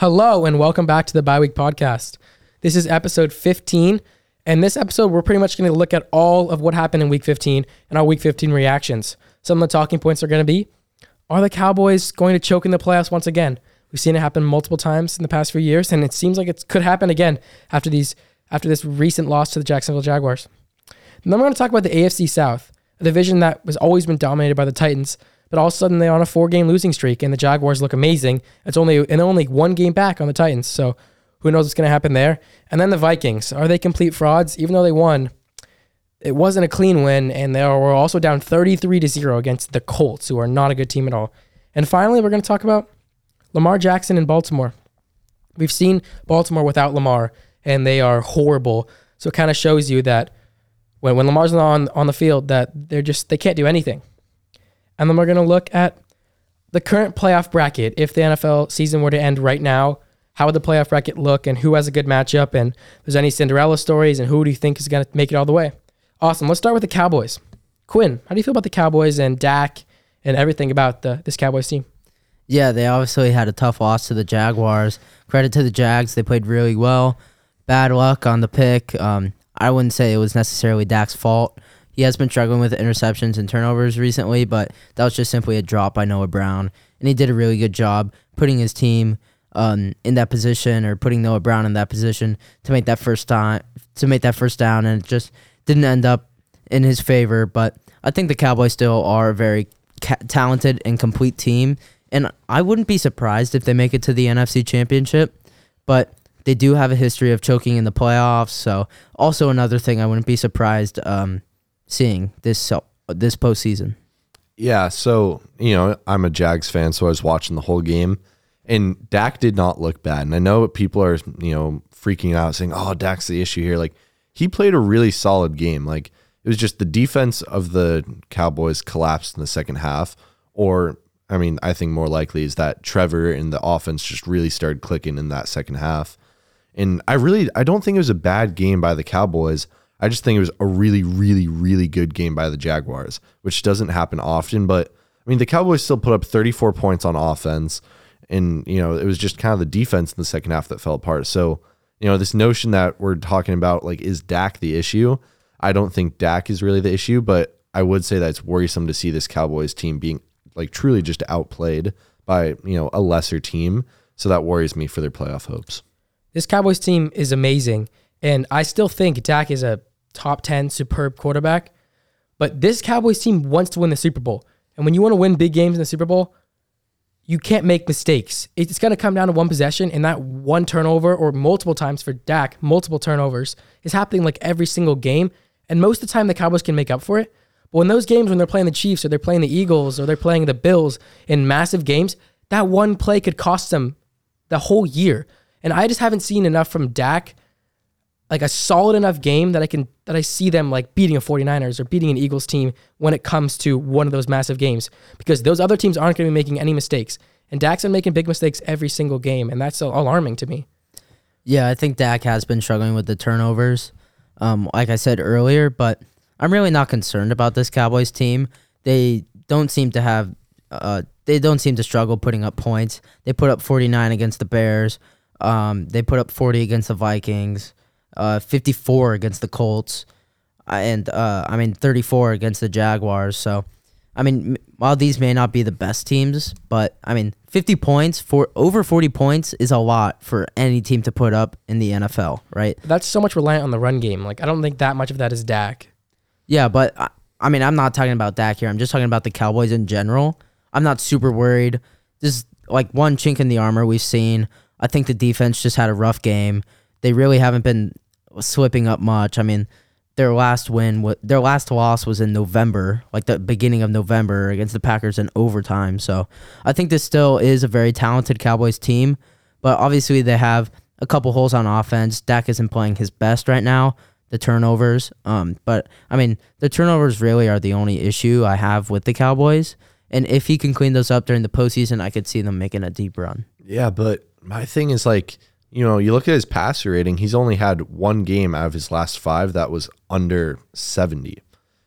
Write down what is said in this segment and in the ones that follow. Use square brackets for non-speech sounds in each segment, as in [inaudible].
Hello, and welcome back to the Bye Week Podcast. This is episode 15. And this episode, we're pretty much going to look at all of what happened in week 15 and our week 15 reactions. Some of the talking points are going to be Are the Cowboys going to choke in the playoffs once again? We've seen it happen multiple times in the past few years, and it seems like it could happen again after these after this recent loss to the Jacksonville Jaguars. And then we're going to talk about the AFC South, a division that has always been dominated by the Titans, but all of a sudden they're on a four-game losing streak, and the Jaguars look amazing. It's only and only one game back on the Titans, so who knows what's going to happen there? And then the Vikings, are they complete frauds? Even though they won, it wasn't a clean win, and they were also down 33 to zero against the Colts, who are not a good team at all. And finally, we're going to talk about Lamar Jackson in Baltimore. We've seen Baltimore without Lamar, and they are horrible. So it kind of shows you that when, when Lamar's on, on the field, that they're just they can't do anything. And then we're going to look at the current playoff bracket. If the NFL season were to end right now, how would the playoff bracket look and who has a good matchup and there's any Cinderella stories and who do you think is going to make it all the way? Awesome. Let's start with the Cowboys. Quinn, how do you feel about the Cowboys and Dak and everything about the, this Cowboys team? Yeah, they obviously had a tough loss to the Jaguars. Credit to the Jags, they played really well. Bad luck on the pick. Um, I wouldn't say it was necessarily Dak's fault. He has been struggling with interceptions and turnovers recently, but that was just simply a drop by Noah Brown, and he did a really good job putting his team um, in that position or putting Noah Brown in that position to make that first time to make that first down, and it just didn't end up in his favor. But I think the Cowboys still are a very ca- talented and complete team, and I wouldn't be surprised if they make it to the NFC Championship. But they do have a history of choking in the playoffs, so also another thing I wouldn't be surprised um, seeing this uh, this postseason. Yeah, so you know, I'm a Jags fan, so I was watching the whole game, and Dak did not look bad. And I know people are you know freaking out, saying, "Oh, Dak's the issue here." Like he played a really solid game. Like it was just the defense of the Cowboys collapsed in the second half, or I mean, I think more likely is that Trevor and the offense just really started clicking in that second half. And I really, I don't think it was a bad game by the Cowboys. I just think it was a really, really, really good game by the Jaguars, which doesn't happen often. But I mean, the Cowboys still put up 34 points on offense. And, you know, it was just kind of the defense in the second half that fell apart. So, you know, this notion that we're talking about, like, is Dak the issue? I don't think Dak is really the issue, but I would say that it's worrisome to see this Cowboys team being, like, truly just outplayed by, you know, a lesser team. So that worries me for their playoff hopes. This Cowboys team is amazing. And I still think Dak is a top 10 superb quarterback. But this Cowboys team wants to win the Super Bowl. And when you want to win big games in the Super Bowl, you can't make mistakes. It's going to come down to one possession, and that one turnover, or multiple times for Dak, multiple turnovers, is happening like every single game. And most of the time, the Cowboys can make up for it. But when those games, when they're playing the Chiefs, or they're playing the Eagles, or they're playing the Bills in massive games, that one play could cost them the whole year. And I just haven't seen enough from Dak like a solid enough game that I can that I see them like beating a 49ers or beating an Eagles team when it comes to one of those massive games because those other teams aren't going to be making any mistakes. And Dak's been making big mistakes every single game and that's alarming to me. Yeah, I think Dak has been struggling with the turnovers. Um, like I said earlier, but I'm really not concerned about this Cowboys team. They don't seem to have uh, they don't seem to struggle putting up points. They put up 49 against the Bears. Um, they put up 40 against the Vikings uh, 54 against the Colts, uh, and uh, I mean 34 against the Jaguars. So, I mean, while these may not be the best teams, but I mean, 50 points for over 40 points is a lot for any team to put up in the NFL, right? That's so much reliant on the run game. Like, I don't think that much of that is Dak. Yeah, but I, I mean, I'm not talking about Dak here. I'm just talking about the Cowboys in general. I'm not super worried. This is like one chink in the armor we've seen. I think the defense just had a rough game. They really haven't been slipping up much. I mean, their last win, their last loss was in November, like the beginning of November against the Packers in overtime. So I think this still is a very talented Cowboys team, but obviously they have a couple holes on offense. Dak isn't playing his best right now. The turnovers, um, but I mean the turnovers really are the only issue I have with the Cowboys. And if he can clean those up during the postseason, I could see them making a deep run. Yeah, but my thing is like you know, you look at his passer rating, he's only had one game out of his last five that was under 70.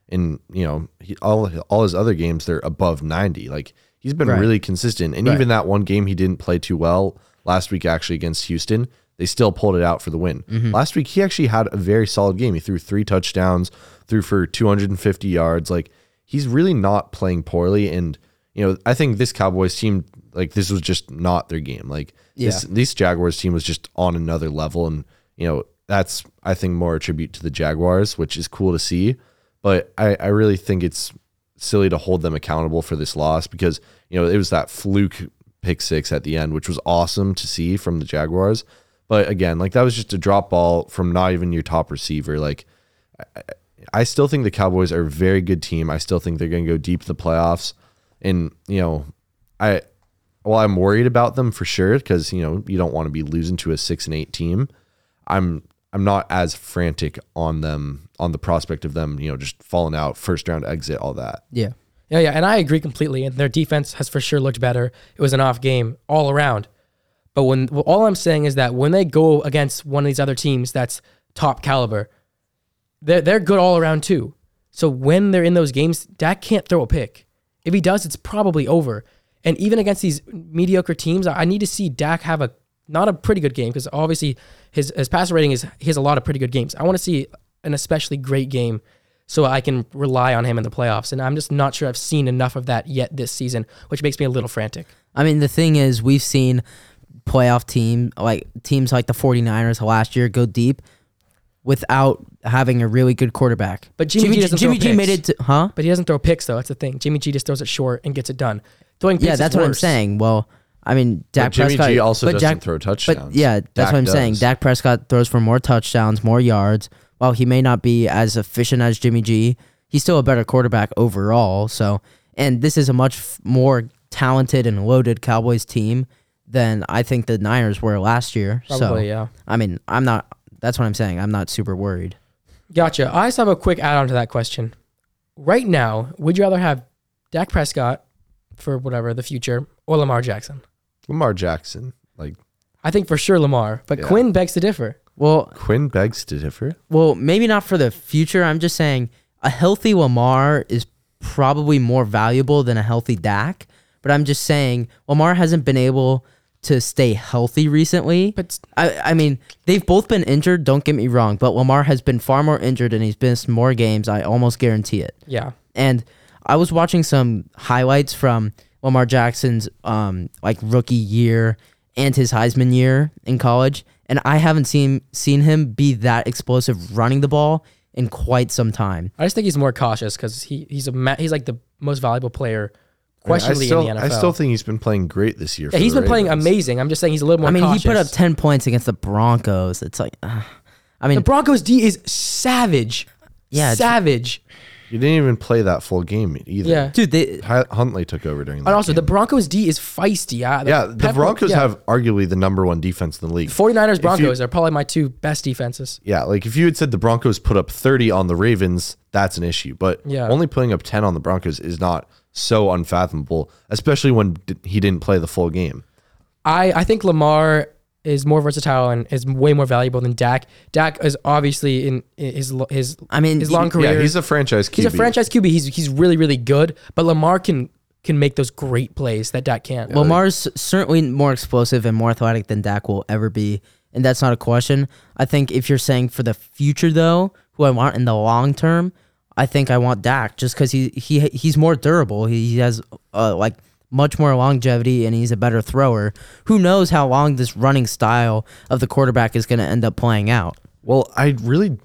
And, you know, he, all, all his other games, they're above 90. Like, he's been right. really consistent. And right. even that one game he didn't play too well last week actually against Houston, they still pulled it out for the win. Mm-hmm. Last week he actually had a very solid game. He threw three touchdowns, threw for 250 yards. Like he's really not playing poorly and you know, I think this Cowboys team like this was just not their game. Like this this Jaguars team was just on another level and you know, that's I think more a tribute to the Jaguars, which is cool to see. But I, I really think it's silly to hold them accountable for this loss because, you know, it was that fluke pick six at the end, which was awesome to see from the Jaguars. But again, like that was just a drop ball from not even your top receiver. Like I, I still think the Cowboys are a very good team. I still think they're going to go deep in the playoffs. And, you know, I, well, I'm worried about them for sure because, you know, you don't want to be losing to a six and eight team. I'm, I'm not as frantic on them on the prospect of them, you know, just falling out, first round exit, all that. Yeah. Yeah, yeah, and I agree completely. And their defense has for sure looked better. It was an off game all around. But when all I'm saying is that when they go against one of these other teams that's top caliber, they're they're good all around too. So when they're in those games, Dak can't throw a pick. If he does, it's probably over. And even against these mediocre teams, I need to see Dak have a not a pretty good game because obviously his his passer rating is he has a lot of pretty good games. I want to see an especially great game so I can rely on him in the playoffs. And I'm just not sure I've seen enough of that yet this season, which makes me a little frantic. I mean, the thing is, we've seen playoff team like teams like the 49ers last year go deep without having a really good quarterback. But Jimmy G doesn't Jimmy G made it, to, huh? But he doesn't throw picks though. That's the thing. Jimmy G just throws it short and gets it done. Throwing picks Yeah, is that's what I'm worse. saying. Well, I mean, Dak But Jimmy Prescott G also but doesn't Jack- throw But yeah, that's Dak what I'm saying. does. Dak Prescott throws for more touchdowns, more yards. While he may not be as efficient as Jimmy G, he's still a better quarterback overall. So, and this is a much f- more talented and loaded Cowboys team than I think the Niners were last year. so, Probably, yeah. I mean, I'm not. That's what I'm saying. I'm not super worried. Gotcha. I just have a quick add on to that question. Right now, would you rather have Dak Prescott for whatever the future or Lamar Jackson? Lamar Jackson, like I think for sure Lamar, but Yeah. Quinn begs to differ. Well, Quinn begs to differ. well, maybe not for the future. I'm just saying a healthy Lamar is probably more valuable than a healthy Dak. But I'm just saying Lamar hasn't been able to stay healthy recently. But I, I mean, they've both been injured. Don't get me wrong, but Lamar has been far more injured and he's missed more games. I almost guarantee it. yeah, And I was watching some highlights from Lamar Jackson's um like rookie year and his Heisman year in college, and I haven't seen seen him be that explosive running the ball in quite some time. I just think he's more cautious because he he's a ma- he's like the most valuable player, questionably I still, in the NFL. I still think he's been playing great this year. yeah, for he's the been playing amazing. I'm just saying he's a little more. I mean, cautious. he put up 10 points against the Broncos. It's like uh, [sighs] I mean, The Broncos D is savage. Yeah, it's- savage. You didn't even play that full game either. Yeah. dude, they Hy- Huntley took over during that. And also, the. Broncos D is feisty. Yeah, yeah, the Pep- Broncos yeah. have arguably the number one defense in the league. 49ers Broncos you- are probably my two best defenses. Yeah, like if you had said the Broncos put up 30 on the Ravens, that's an issue. But Yeah. only putting up 10 on the Broncos is not so unfathomable, especially when d- he didn't play the full game. I, I think Lamar is more versatile and is way more valuable than Dak. Dak is obviously in his his I mean, his he- long career. Yeah, he's a franchise QB. he's a franchise QB. He's he's really really good, but Lamar can can make those great plays that Dak can't. Lamar's certainly more explosive and more athletic than Dak will ever be, and that's not a question. I think if you're saying for the future though, who I want in the long term, I think I want Dak just because he he he's more durable. He, he has uh, like much more longevity and he's a better thrower. Who knows how long this running style of the quarterback is going to end up playing out? Well, I really,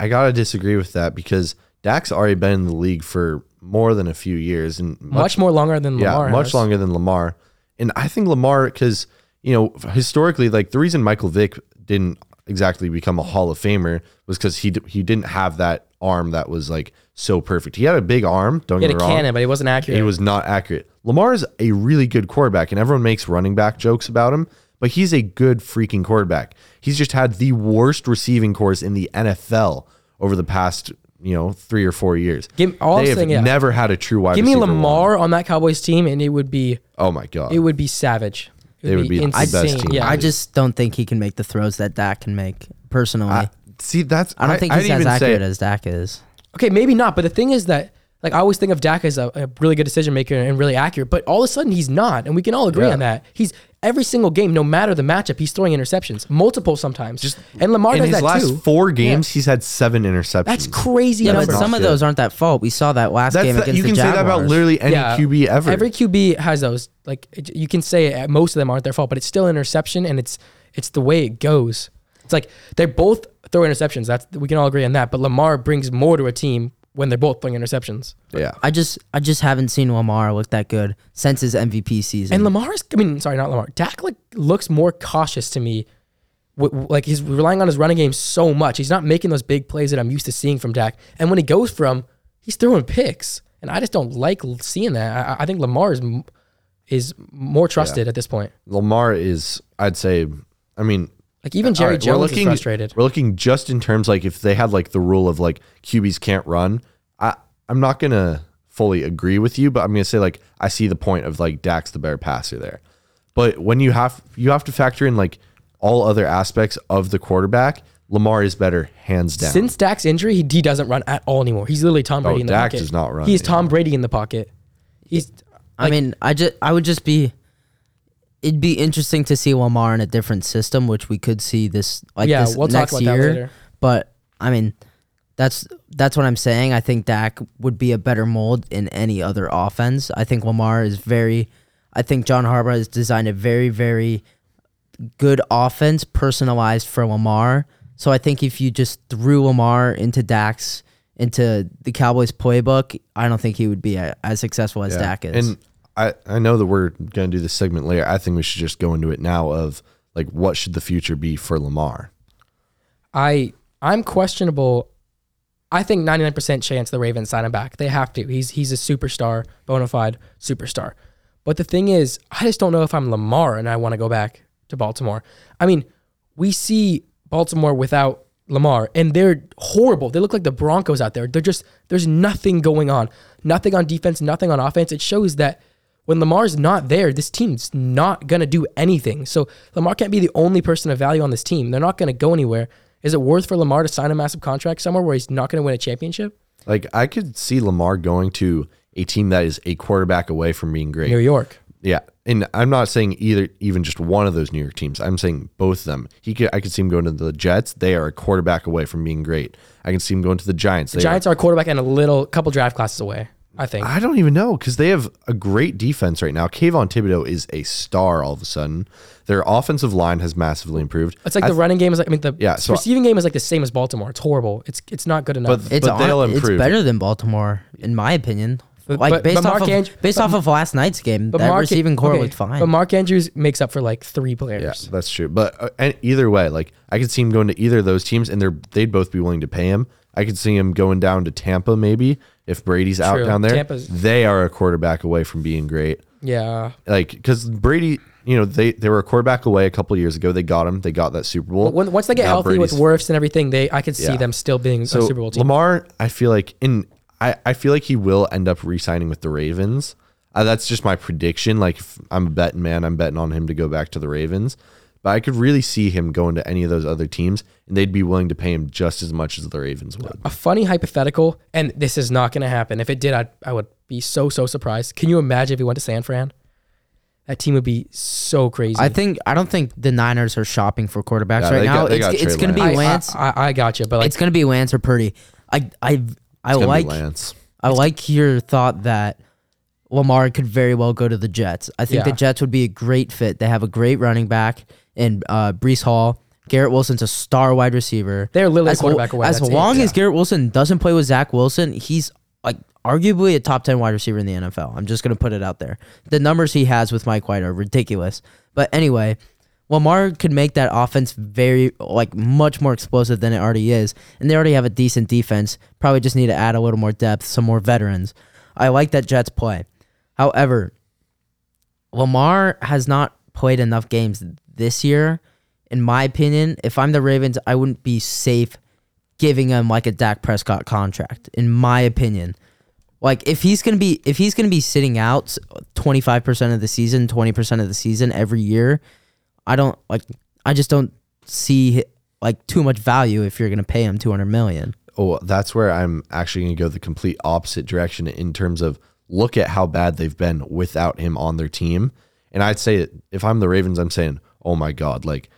I gotta disagree with that because Dak's already been in the league for more than a few years and much, more longer than yeah, Lamar. much has. longer than Lamar. And I think Lamar, because you know, historically, like the reason Michael Vick didn't exactly become a Hall of Famer was because he d- he didn't have that arm that was like so perfect. He had a big arm. Don't He get me a wrong. cannon, but he wasn't accurate. He was not accurate. Lamar is a really good quarterback, and everyone makes running back jokes about him, but he's a good freaking quarterback. He's just had the worst receiving course in the NFL over the past, you know, three or four years. Give- all they have saying, yeah. never had a true wide Give me receiver one. Lamar on that Cowboys team, and it would be Oh my god. it would be savage. It They would be the best insane. team. Yeah, I just don't think he can make the throws that Dak can make. Personally, I, I, see, that's I don't think he's as even say- accurate as Dak is. Okay, maybe not, but the thing is that like I always think of Dak as a, a really good decision maker and really accurate, but all of a sudden he's not, and we can all agree Yeah. on that. He's every single game, no matter the matchup, he's throwing interceptions, multiple sometimes. Just- and Lamar In does his that last too. four games, he's had seven interceptions. That's crazy Yeah, but numbers. not some of those aren't that fault. We saw that last That's game the- against you the can say that about literally any Yeah. QB ever. Every QB has those. Like it- you can say uh, most of them aren't their fault, but it's still interception, and it's it's the way it goes. It's like they both throw interceptions. That's we can all agree on that. But Lamar brings more to a team when they're both throwing interceptions. yeah. I just I just haven't seen Lamar look that good since his MVP season. And Lamar's, I mean, sorry, not Lamar. Dak like looks more cautious to me. W- w- Like he's relying on his running game so much. He's not making those big plays that I'm used to seeing from Dak. And when he goes from, he's throwing picks, and I just don't like seeing that. I, I think Lamar is m- is more trusted at this point. Lamar is, I'd say, I mean, Like even Jerry right, Jones is frustrated. We're looking just in terms like if they had like the rule of like QBs can't run. I I'm not gonna fully agree with you, but I'm gonna say like I see the point of like Dak's the better passer there. But when you have you have to factor in like all other aspects of the quarterback, Lamar is better hands down. Since Dak's injury, he, he doesn't run at all anymore. He's literally Tom oh, Brady Oh, in the Dak pocket. does not run He's Tom Brady in the pocket. He's I mean, I just I would just be. It'd be interesting to see Lamar in a different system, which we could see this like Yeah, this we'll talk next about that year. later. But I mean, that's that's what I'm saying. I think Dak would be a better mold in any other offense. I think Lamar is very. I think John Harbaugh has designed a very very good offense personalized for Lamar. So I think if you just threw Lamar into Dak's into the Cowboys playbook, I don't think he would be a, as successful as Yeah. Dak is. And I, I know that we're going to do this segment later. I think we should just go into it now of like what should the future be for Lamar? I I'm questionable. I think 99% chance the Ravens sign him back. They have to. He's he's a superstar, bona fide superstar. But the thing is, I just don't know if I'm Lamar and I want to go back to Baltimore. I mean, we see Baltimore without Lamar and they're horrible. They look like the Broncos out there. They're just there's nothing going on. Nothing on defense, nothing on offense. It shows that when Lamar's not there, this team's not going to do anything. So Lamar can't be the only person of value on this team. They're not going to go anywhere. Is it worth for Lamar to sign a massive contract somewhere where he's not going to win a championship? Like I could see Lamar going to a team that is a quarterback away from being great. New York. Yeah, and I'm not saying either, even just one of those New York teams. I'm saying both of them. He could, I could see him going to the Jets. They are a quarterback away from being great. I can see him going to the Giants. The Giants are a quarterback and a little couple draft classes away, I think. I don't even know because they have a great defense right now. Kayvon Thibodeaux is a star all of a sudden. Their offensive line has massively improved. It's like I the running game is like I mean the Yeah, so- receiving game is like the same as Baltimore. It's horrible. It's it's not good enough. But- It's they'll on, it's improve. better than Baltimore, in my opinion. But- like but- based but off Mark of Andrew- based but- off of last night's game, but that Mark receiving core okay, looked fine. But Mark Andrews makes up for like three players. Yeah, that's true. But uh, and either way, like I could see him going to either of those teams, and they're they'd both be willing to pay him. I could see him going down to Tampa, maybe if Brady's out True. down there. Tampa's- they are a quarterback away from being great. Yeah. Like because Brady, you know, they they were a quarterback away a couple years ago. They got him. They got that Super Bowl. But when, once they get Now healthy with Brady's- Wirfs and everything, they I could see Yeah. them still being so a Super Bowl team. Lamar, I feel like in I, I feel like he will end up re-signing with the Ravens. Uh, that's just my prediction. Like if I'm a betting man, I'm betting on him to go back to the Ravens. But I could really see him going to any of those other teams, and they'd be willing to pay him just as much as the Ravens would. a funny hypothetical, and this is not going to happen. If it did, I'd, I would be so, so surprised. Can you imagine if he went to San Fran? That team would be so crazy. I think I don't think the Niners are shopping for quarterbacks Yeah, right they now. got- they got it's Trey going to be I, Lance. I, I, I got you, but like, it's going to be Lance or Purdy. I I I It's gonna like Lance. I like your thought that Lamar could very well go to the Jets. I think the Yeah. Jets would be a great fit. They have a great running back in uh, Breece Hall. Garrett Wilson's a star wide receiver. They're literally a as, quarterback away, As that's it. long as Yeah. Garrett Wilson doesn't play with Zach Wilson, he's like arguably a top ten wide receiver in the NFL. I'm just gonna put it out there. The numbers he has with Mike White are ridiculous. But anyway, Lamar could make that offense very like much more explosive than it already is, and they already have a decent defense. Probably just need to add a little more depth, some more veterans. I like that Jets play. However, Lamar has not played enough games this year. In my opinion, if I'm the Ravens, I wouldn't be safe giving him like a Dak Prescott contract. In my opinion, like if he's gonna be if he's gonna be sitting out 25 percent of the season, 20 percent of the season every year, I don't like. I just don't see like too much value if you're gonna pay him 200 million. Oh, that's where I'm actually to go the complete opposite direction in terms of look at how bad they've been without him on their team. And I'd say if I'm the Ravens, I'm saying, oh my god, like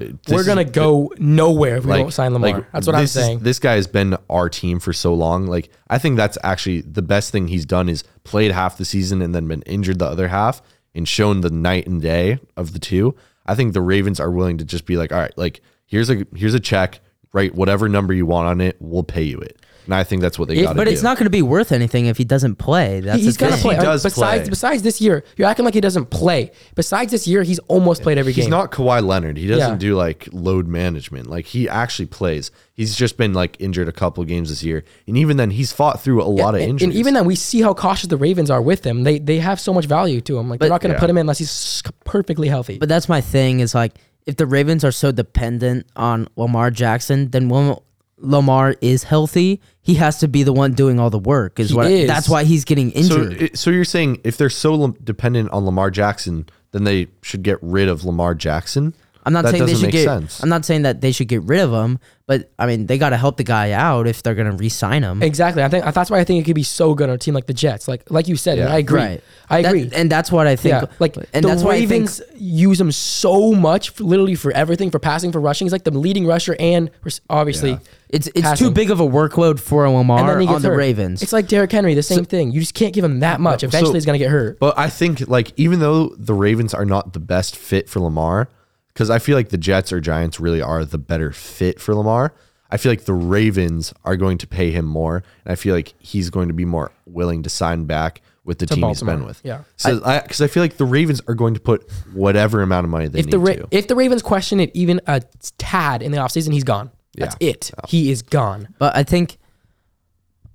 uh, We're gonna go nowhere if we don't sign Lamar. like, that's what I'm this is- saying. this guy has been our team for so long. Like I think that's actually the best thing he's done is played half the season and then been injured the other half and shown the night and day of the two. I think the Ravens are willing to just be like, all right, like here's a here's a check, write whatever number you want on it, we'll pay you it. And I think that's what they got to do. but do. it's not going to be worth anything if he doesn't play. That's he's the gonna play. He does besides play. besides this year, you're acting like he doesn't play. Besides this year, he's almost played every He's game. He's not Kawhi Leonard. He doesn't Yeah. do like load management. Like he actually plays. He's just been like injured a couple games this year, and even then, he's fought through a lot of and, injuries. and even then, we see how cautious the Ravens are with him. They they have so much value to him. Like they're not going to Yeah. put him in unless he's perfectly healthy. But that's my thing is like if the Ravens are so dependent on Lamar Jackson, then when Lamar is healthy, he has to be the one doing all the work. Is He what is. that's why he's getting injured. it- so you're saying if they're so dependent on Lamar Jackson, then they should get rid of Lamar Jackson. I'm not that saying they should get. sense. I'm not saying that they should get rid of him, but I mean they got to help the guy out if they're gonna re-sign him. exactly. I think that's why I think it could be so good on a team like the Jets. Like like you said, and Yeah. I agree. Right. I That- agree. and that's what I think. yeah, like and the that's why I think Ravens use him so much, for, literally for everything, for passing, for rushing. He's like the leading rusher, and obviously, Yeah. it's it's too big of a workload for Lamar and then he on gets the hurt. Ravens. It's like Derrick Henry, the same thing. You just can't give him that much. so- Eventually, he's gonna get hurt. But I think like even though the Ravens are not the best fit for Lamar, because I feel like the Jets or Giants really are the better fit for Lamar. I feel like the Ravens are going to pay him more, and I feel like he's going to be more willing to sign back with the To team he's been with. yeah. So because I, feel like the Ravens are going to put whatever amount of money they If need the Ra- to. if the Ravens question it even a tad in the offseason, he's gone. That's Yeah. it. He is gone. But I think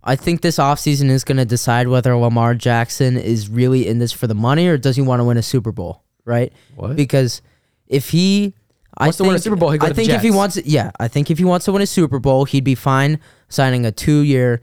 I think this offseason is going to decide whether Lamar Jackson is really in this for the money or does he want to win a Super Bowl, right? What? Because if he I Wants to win a think- Super Bowl, he'd go I to the think if he Jets. wants yeah, I think if he wants to win a Super Bowl, he'd be fine signing a 2-year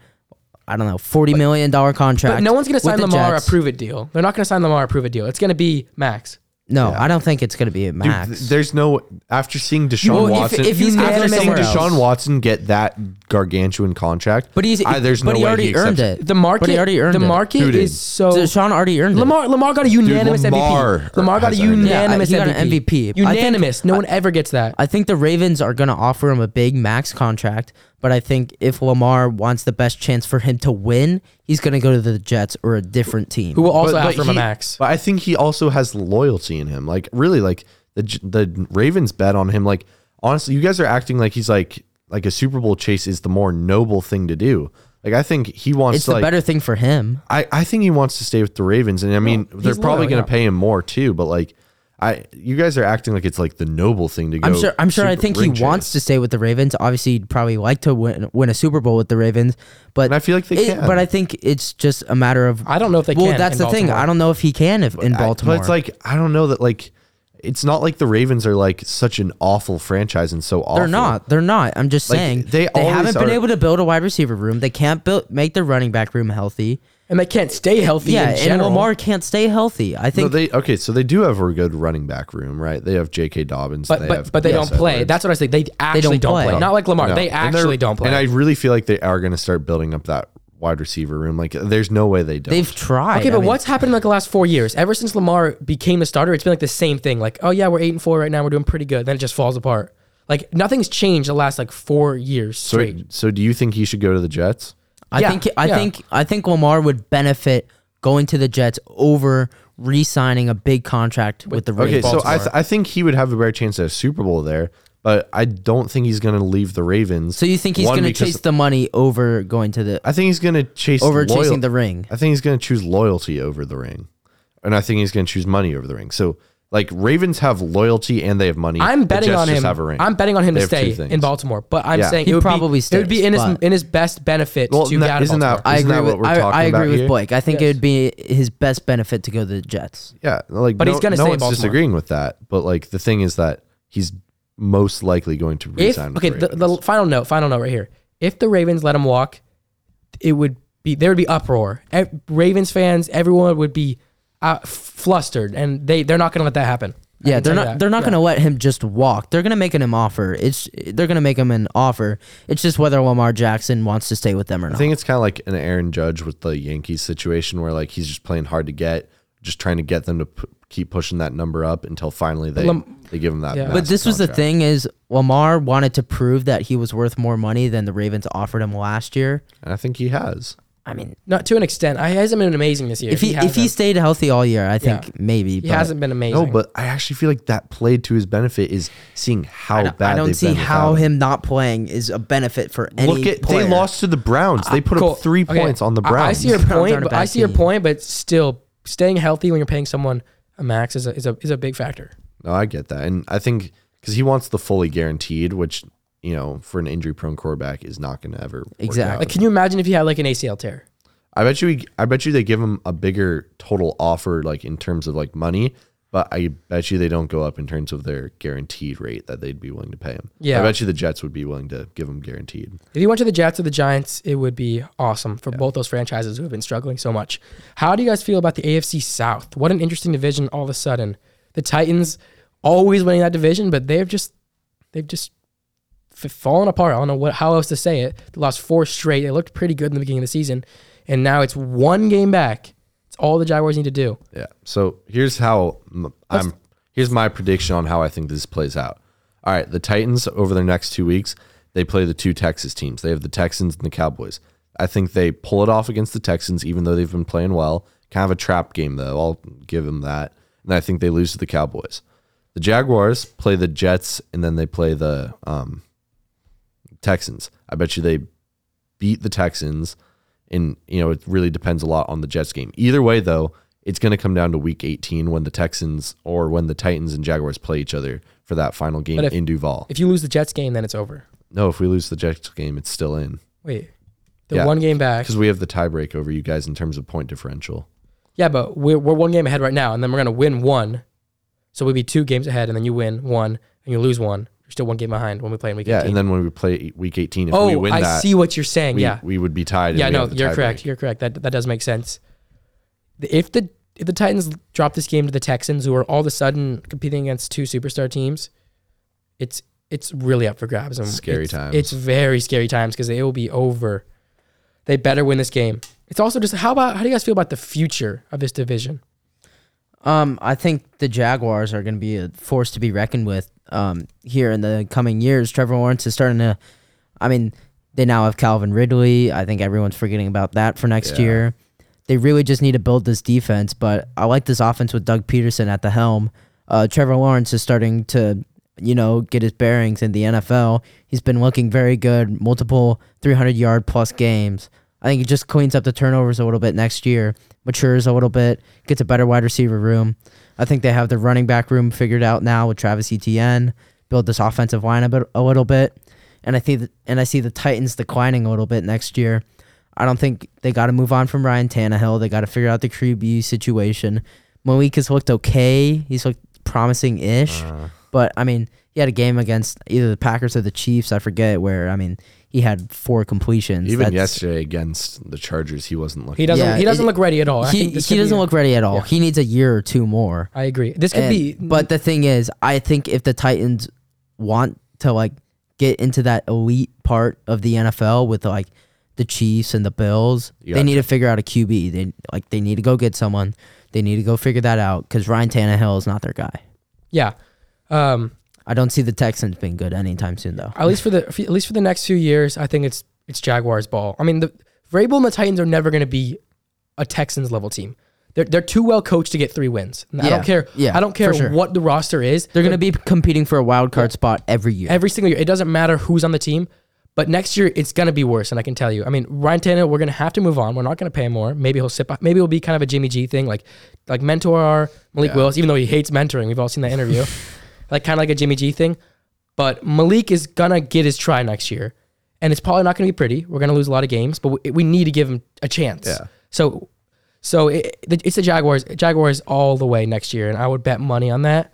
I don't know, 40 million dollar contract. But no one's gonna with sign the Lamar Jets. a prove it deal. They're not gonna sign Lamar a prove it deal. It's gonna be max. No, Yeah. I don't think it's going to be at Dude, max. th- there's no after seeing Deshaun Well, if- Watson. if he's after seeing somewhere Deshaun else. Watson get that gargantuan contract, but he's I, there's but no he way already he earned it. The market, But he already earned the market Who did? is so. Deshaun already earned it. Lamar Lamar got a unanimous Lamar MVP. Lamar got a has earned it. unanimous Yeah, he got an MVP. MVP. I think- Unanimous. no one ever gets that. I think the Ravens are going to offer him a big max contract, but I think if Lamar wants the best chance for him to win, he's going to go to the Jets or a different team. Who will also But- ask him a max. But I think he also has loyalty in him. Like really, like the the Ravens bet on him. Like honestly, you guys are acting like he's like like a Super Bowl chase is the more noble thing to do. Like I think he wants it's to the like. better thing for him. I I think he wants to stay with the Ravens, and I mean they're probably loyal, going yeah. to pay him more too. But like. I, you guys are acting like it's like the noble thing to go. I'm sure. I'm sure. I think he ring wants to stay with the Ravens. Obviously, he'd probably like to win win a Super Bowl with the Ravens, but And I feel like they it- can. But I think it's just a matter of. I don't know if they well, can. that's in the thing. I don't know if he can if in I- Baltimore. But it's like I don't know that like it's not like the Ravens are like such an awful franchise and so awful. They're not. They're not. I'm just Like, saying they always haven't been are- able to build a wide receiver room. They can't build make their running back room healthy. and they can't stay healthy. Yeah, in and general. Lamar can't stay healthy. I No, think they okay. So they do have a good running back room, right? They have J.K. Dobbins, but they but have but they Gus don't play. Edwards. That's what I say. They actually don't don't, play. play. Not like Lamar. No. They And they're- actually don't play. And I really feel like they are going to start building up that wide receiver room. Like, there's no way they don't. they've tried. Okay, I but mean, what's happened in like the last four years? Ever since Lamar became the starter, it's been like the same thing. Like, oh yeah, we're eight and four right now. We're doing pretty good. Then it just falls apart. Like nothing's changed the last like four years so, straight. so do you think he should go to the Jets? I Yeah, think I yeah. think I think Lamar would benefit going to the Jets over re-signing a big contract with the Okay, Ravens. so I, th- I think he would have a better chance at a Super Bowl there, but I don't think he's going to leave the Ravens. So you think he's One, going to because chase the money over going to the I think he's going to chase over loyal- chasing the ring? I think he's going to choose loyalty over the ring, and I think he's going to choose money over the ring. So like Ravens have loyalty and they have money. I'm The betting Jets on just him. Have a ring. I'm betting on him They to have two stay things. in Baltimore. But I'm Yeah. saying He it would probably be, it would be in his but- in his best benefit Well, to no, get out of isn't that- Baltimore. I Isn't agree that with what we're I, talking I agree about with here? Blake. I think it Yes. would be his best benefit to go to the Jets. Yeah, like But no, he's gonna no stay in one's Baltimore. disagreeing with that. But like the thing is that he's most likely going to if resign. with okay, the, the Ravens. final note, final note right here. If the Ravens let him walk, it would be there would be uproar. Ev- Ravens fans, everyone would be uh, flustered, and they they're not going to let that happen. I Yeah, they're not. that. They're not Yeah. going to let him just walk. They're going to make him an offer. It's they're going to make him an offer. It's just whether Lamar Jackson wants to stay with them or I not. I think it's kind of like an Aaron Judge with the Yankees situation where like he's just playing hard to get, just trying to get them to p- keep pushing that number up until finally they Lam- they give him that. Yeah. But massive this was the thing is Lamar wanted to prove that he was worth more money than the Ravens offered him last year. and I think he has. I mean, Not to an extent. I, he hasn't been amazing this year. if he, if he stayed healthy all year, I think Yeah. maybe. he but hasn't been amazing. No, but I actually feel like that played to his benefit is seeing how I don't, bad I don't they've see been how without him not playing is a benefit for any Look at player. they lost to the Browns. Uh, they put Cool. up three Okay, points on the Browns. I, see your [laughs] point. But I bad see your point, but still staying healthy when you're paying someone a max is a is a, is a big factor. No, I get that, and I think because he wants the fully guaranteed, which you know for an injury prone quarterback is not going to ever Exactly. Like, can you imagine if he had like an ACL tear? I bet you. he- I bet you they give him a bigger total offer, like in terms of like money. But I bet you they don't go up in terms of their guaranteed rate that they'd be willing to pay him. Yeah. I bet you the Jets would be willing to give him guaranteed. If he went to the Jets or the Giants, it would be awesome for both those franchises who have been struggling so much. How do you guys feel about the AFC South? What an interesting division all of a sudden. The Titans always winning that division, but they've just they've just fallen apart. I don't know what how else to say it. They lost four straight. They looked pretty good in the beginning of the season, and now it's one game back. It's all the Jaguars need to do. Yeah. So here's how m- I'm. Here's my prediction on how I think this plays out. All right, the Titans over their next two weeks, they play the two Texas teams. They have the Texans and the Cowboys. I think they pull it off against the Texans, even though they've been playing well. Kind of a trap game though. I'll give them that. And I think they lose to the Cowboys. The Jaguars play the Jets, and then they play the um, Texans. I bet you they beat the Texans, and you know it really depends a lot on the Jets game. Either way, though, it's going to come down to Week 18 when the Texans or when the Titans and Jaguars play each other for that final game if- in Duval. If you lose the Jets game, then it's over. no, if we lose the Jets game, it's still in Wait, the Yeah. one game back. because we have the tiebreak over you guys in terms of point differential. Yeah, but we're, we're one game ahead right now, and then we're gonna win one. So we'd be two games ahead, and then you win one, and you lose one. You're still one game behind when we play in week Yeah, 18. and then when we play Week 18, if we oh, win I that, see what you're saying. we, yeah, we would be tied. yeah, no, you're tiebreak. correct. You're correct. That that does make sense. If the if the Titans drop this game to the Texans, who are all of a sudden competing against two superstar teams, it's it's really up for grabs. And Scary it's, times. It's very scary times because it will be over. They better win this game. It's also just how about how do you guys feel about the future of this division? Um, I think the Jaguars are going to be a force to be reckoned with um, here in the coming years. Trevor Lawrence is starting to, I mean, they now have Calvin Ridley. I think everyone's forgetting about that for next Yeah. year. They really just need to build this defense, but I like this offense with Doug Pederson at the helm. Uh, Trevor Lawrence is starting to, you know, get his bearings in the NFL. He's been looking very good, multiple 300 yard plus games. I think he just cleans up the turnovers a little bit next year, matures a little bit, gets a better wide receiver room. I think they have the running back room figured out now with Travis Etienne. Build this offensive line a bit, a little bit, and I think th- and I see the Titans declining a little bit next year. I don't think they got to move on from Ryan Tannehill. They got to figure out the QB situation. Malik has looked okay. He's looked promising ish, Uh, but I mean, he had a game against either the Packers or the Chiefs. I forget where. I mean, he had four completions. even That's- yesterday against the Chargers, he wasn't looking. He doesn't. Yeah, he doesn't it- look ready at all. I he, he doesn't look ready at all. Yeah. He needs a year or two more. I agree. This could And- be. But the thing is, I think if the Titans want to like get into that elite part of the NFL with like the Chiefs and the Bills, You they got need to figure out a QB. They like they need to go get someone. They need to go figure that out because Ryan Tannehill is not their guy. yeah. Um, I don't see the Texans being good anytime soon, though. at least for the at least for the next few years, I think it's it's Jaguars ball. I mean, the Vrabel and the Titans are never going to be a Texans level team. They're they're too well coached to get three wins. I Yeah, don't care. yeah, I don't care sure. what the roster is. They're going to be competing for a wild card spot every year. every single year. It doesn't matter who's on the team. But next year it's gonna be worse, and I can tell you. I mean, Ryan Tannehill, we're gonna have to move on. We're not gonna pay him more. Maybe he'll sit. Maybe it'll be kind of a Jimmy G thing, like like mentor our Malik Yeah. Willis, even though he hates mentoring. We've all seen that interview, [laughs] like kind of like a Jimmy G thing. But Malik is gonna get his try next year, and it's probably not gonna be pretty. We're gonna lose a lot of games, but we, we need to give him a chance. Yeah. So, so it, it's the Jaguars. Jaguars all the way next year, and I would bet money on that.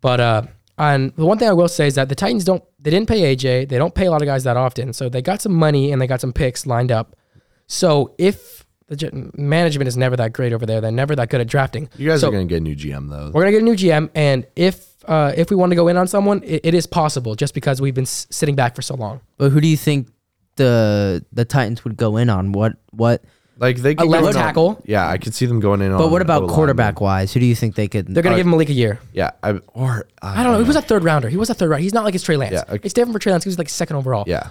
But uh, and the one thing I will say is that the Titans don't they didn't pay AJ. They don't pay a lot of guys that often, so they got some money and they got some picks lined up. So if the management is never that great over there, they're never that good at drafting. You guys So are going to get a new GM though. We're gonna get a new GM, and if uh, if we want to go in on someone, it, it is possible, just because we've been s- sitting back for so long. But who do you think the the Titans would go in on? What what Like they could left go in on- tackle. yeah, I could see them going in. On But on what about O-line. quarterback wise? Who do you think they could? They're gonna Uh, give him Malik a year. Yeah, I, or I don't know. He was a third rounder. He was a third rounder. He's not like it's Trey Lance. Yeah, okay. It's different for Trey Lance. He was like second overall. Yeah,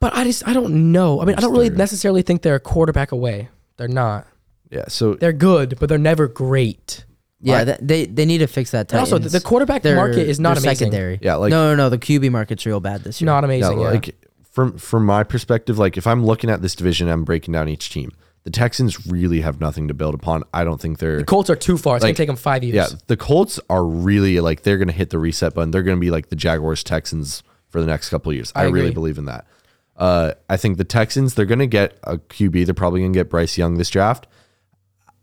But I just I don't know. I mean, I don't really necessarily think they're a quarterback away. They're not. yeah. So They're good, but they're never great. Yeah, I- th- they they need to fix that. And also, the, Titans. the quarterback Their- market is not their amazing. Secondary. Yeah, like- no, no, no. The QB market's real bad this year. Not amazing. yeah, Yeah, like from from my perspective, like if I'm looking at this division, I'm breaking down each team. The Texans really have nothing to build upon. I don't think they're the Colts are too far. It's Like, gonna take them five years. Yeah, the Colts are really like they're going to hit the reset button. They're going to be like the Jaguars Texans for the next couple of years. I, I really agree. believe in that. Uh, I think the Texans they're going to get a QB. They're probably going to get Bryce Young this draft.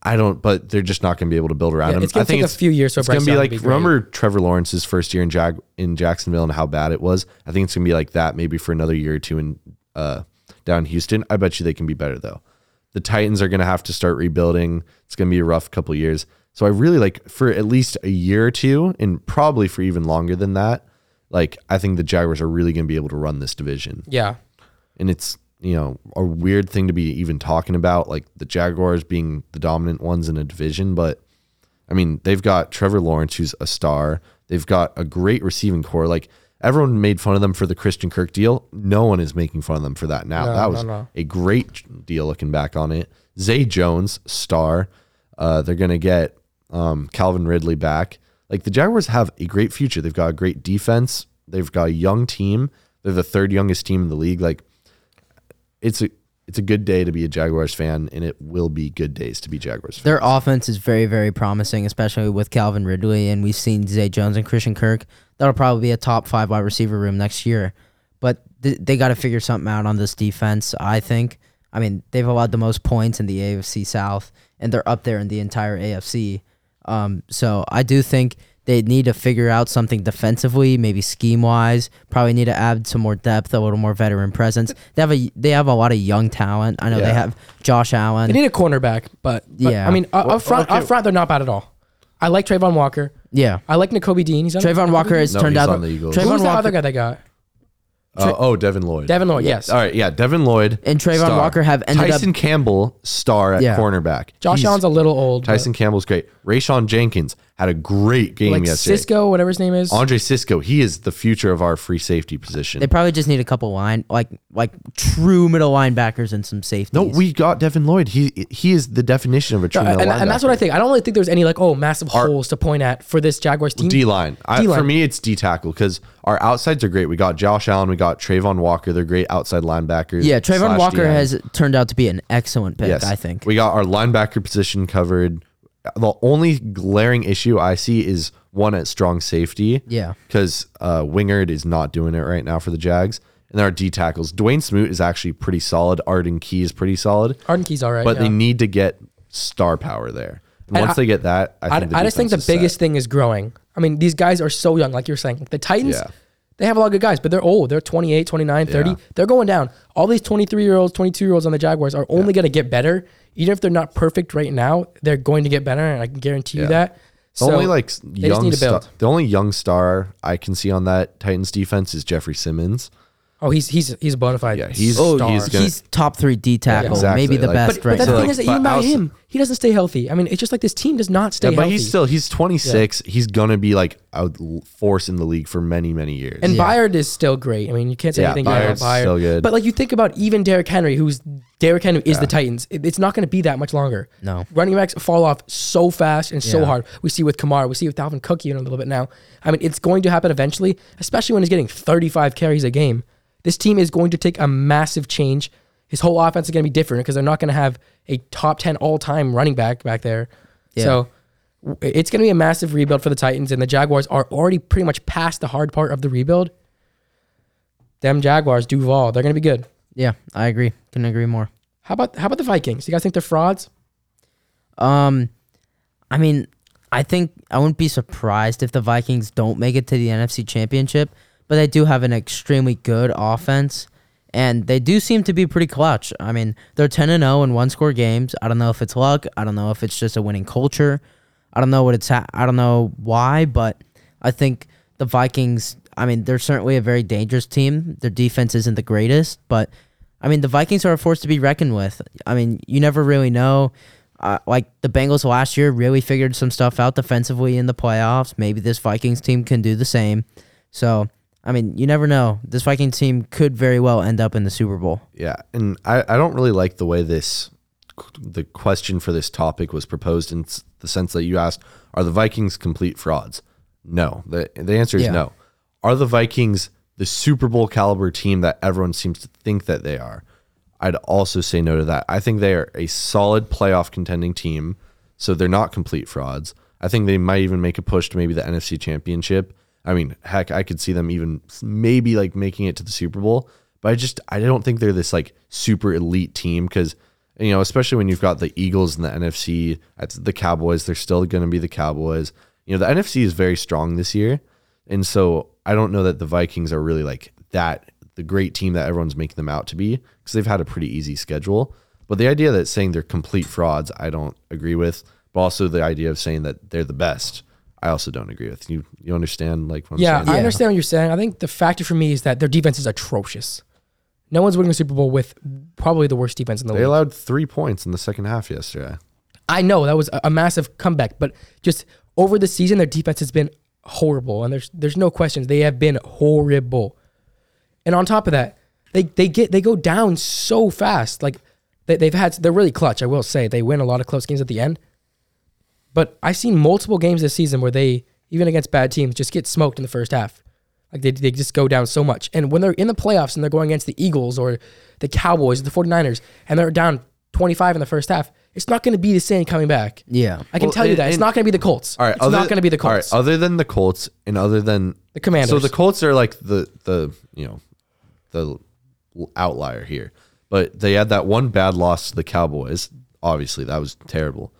I don't, but they're just not going to be able to build around Yeah, him. it's I think take a few years for it's going to be like be remember Trevor Lawrence's first year in Jag in Jacksonville and how bad it was. I think it's going to be like that maybe for another year or two in uh, down in Houston. I bet you they can be better though. The Titans are going to have to start rebuilding. It's going to be a rough couple years. So I really like for at least a year or two, and probably for even longer than that. Like I think the Jaguars are really going to be able to run this division, yeah. and it's you know a weird thing to be even talking about, like the Jaguars being the dominant ones in a division. But I mean, they've got Trevor Lawrence, who's a star. They've got a great receiving core. Like everyone made fun of them for the Christian Kirk deal. No one is making fun of them for that now. No, that was no, no. a great deal looking back on it. Zay Jones, star. Uh, they're gonna get um, Calvin Ridley back. Like the Jaguars have a great future. They've got a great defense. They've got a young team. They're the third youngest team in the league. Like it's a it's a good day to be a Jaguars fan, and it will be good days to be Jaguars fan. Their offense is very, very promising, especially with Calvin Ridley, and we've seen Zay Jones and Christian Kirk. That'll probably be a top five wide receiver room next year. But th- they got to figure something out on this defense. I think. I mean, they've allowed the most points in the AFC South, and they're up there in the entire AFC. Um, so I do think they need to figure out something defensively, maybe scheme wise. Probably need to add some more depth, a little more veteran presence. They have a they have a lot of young talent. I know they have Josh Allen. They need a cornerback, but, but Yeah. I mean, up, Well, up front, okay. up front, they're not bad at all. I like Travon Walker. yeah. I like Nakobe Dean. He's on Travon Nakobe Walker Dean? has No, turned out. on the Eagles. Who's Travon the other guy they got? Uh, oh, Devin Lloyd. Devin Lloyd. Yes. All right, yeah, Devin Lloyd and Travon Walker have ended Tyson up. Campbell, star at Yeah. cornerback. Josh He's- Allen's a little old. but Tyson Campbell's great. Rayshawn Jenkins had a great game like yesterday. Cisco, whatever his name is. Andre Cisco, he is the future of our free safety position. They probably just need a couple line like like true middle linebackers and some safeties. no, we got Devin Lloyd. He he is the definition of a true and, middle and that's what I think. I don't really think there's any like oh massive holes to point at for this Jaguars team. D line. D-line. For me, it's D tackle because our outsides are great. We got Josh Allen, we got Travon Walker. They're great outside linebackers. yeah, Travon slash Walker DN. has turned out to be an excellent pick. Yes, I think. we got our linebacker position covered. The only glaring issue I see is one at strong safety. Yeah. because uh, Wingard is not doing it right now for the Jags. And there are D tackles. Dawuane Smoot is actually pretty solid. Arden Key is pretty solid, Arden Key's all right. but yeah. they need to get star power there. And once I- they get that, I, I, I just think the is set. biggest thing is growing. I mean, these guys are so young, like you're saying. Like the Titans, Yeah. They have a lot of good guys, but they're old. They're 28, 29, 30. Yeah. They're going down. All these 23 year olds, 22 year olds on the Jaguars are only going to get better. Even if they're not perfect right now, they're going to get better, and I can guarantee you that. The So, only like young star, the only young star I can see on that Titans defense is Jeffrey Simmons. Oh, he's he's he's a bona fide. Yeah, he's- Oh, star. he's gonna- he's top three D tackle, exactly, maybe the like- best but, right but the now. thing like, is that but even by outs- him, he doesn't stay healthy. I mean, it's just like this team does not stay Yeah, but healthy. he's still he's 26. He's gonna be like a force in the league for many many years. And Yeah. Byard is still great. I mean, you can't say Yeah, anything bad about Byard's Byard. still good. But like you think about even Derrick Henry, who's Derrick Henry is the Titans. It- it's not going to be that much longer. No. running backs fall off so fast and so Yeah. hard. We see with Kamara, we see with Dalvin Cook even a little bit now. I mean, it's going to happen eventually, especially when he's getting 35 carries a game. This team is going to take a massive change. His whole offense is going to be different because they're not going to have a top 10 all-time running back back there. Yeah. So it's going to be a massive rebuild for the Titans, and the Jaguars are already pretty much past the hard part of the rebuild. Them Jaguars, Duval, they're going to be good. yeah, I agree. Couldn't agree more. How about how about the Vikings? You guys think they're frauds? Um, I mean, I think I wouldn't be surprised if the Vikings don't make it to the NFC Championship, but they do have an extremely good offense, and they do seem to be pretty clutch. I mean, they're ten and zero in one score games. I don't know if it's luck. I don't know if it's just a winning culture. I don't know what it's. Ha- I don't know why, but I think the Vikings. I mean, they're certainly a very dangerous team. Their defense isn't the greatest, but I mean, the Vikings are a force to be reckoned with. I mean, you never really know. Uh, like the Bengals last year really figured some stuff out defensively in the playoffs. Maybe this Vikings team can do the same. So, I mean, you never know. This Viking team could very well end up in the Super Bowl. Yeah, and I, I don't really like the way this the question for this topic was proposed in the sense that you asked, are the Vikings complete frauds? No. The the answer is Yeah. no. Are the Vikings the Super Bowl caliber team that everyone seems to think that they are? I'd also say no to that. I think they are a solid playoff contending team, so they're not complete frauds. I think they might even make a push to maybe the NFC Championship. I mean, heck, I could see them even maybe like making it to the Super Bowl, but I just I don't think they're this like super elite team because you know, especially when you've got the Eagles and the NFC, the Cowboys, they're still going to be the Cowboys. You know, the NFC is very strong this year, and so I don't know that the Vikings are really like that the great team that everyone's making them out to be because they've had a pretty easy schedule. But the idea that saying they're complete frauds, I don't agree with. But also the idea of saying that they're the best, I also don't agree with. You you understand like what I'm Yeah, saying? I Yeah. understand what you're saying. I think the factor for me is that their defense is atrocious. No one's winning a Super Bowl with probably the worst defense in the world. They league. allowed three points in the second half yesterday. I know that was a, a massive comeback, but just over the season, their defense has been horrible, and there's there's no questions they have been horrible. And on top of that, they they get they go down so fast. Like they, they've had they're really clutch. I will say they win a lot of close games at the end. But I've seen multiple games this season where they even against bad teams just get smoked in the first half. Like they, they just go down so much. And when they're in the playoffs and they're going against the Eagles or the Cowboys, the 49ers, and they're down 25 in the first half, it's not going to be the same coming back. Yeah. I can Well, tell you and- that. It's not going to be the Colts. All right, it's other- not going to be the Colts. all right, other than the Colts and other than The Commanders. So the Colts are like the the you know the outlier here, but they had that one bad loss to the Cowboys. Obviously, that was terrible.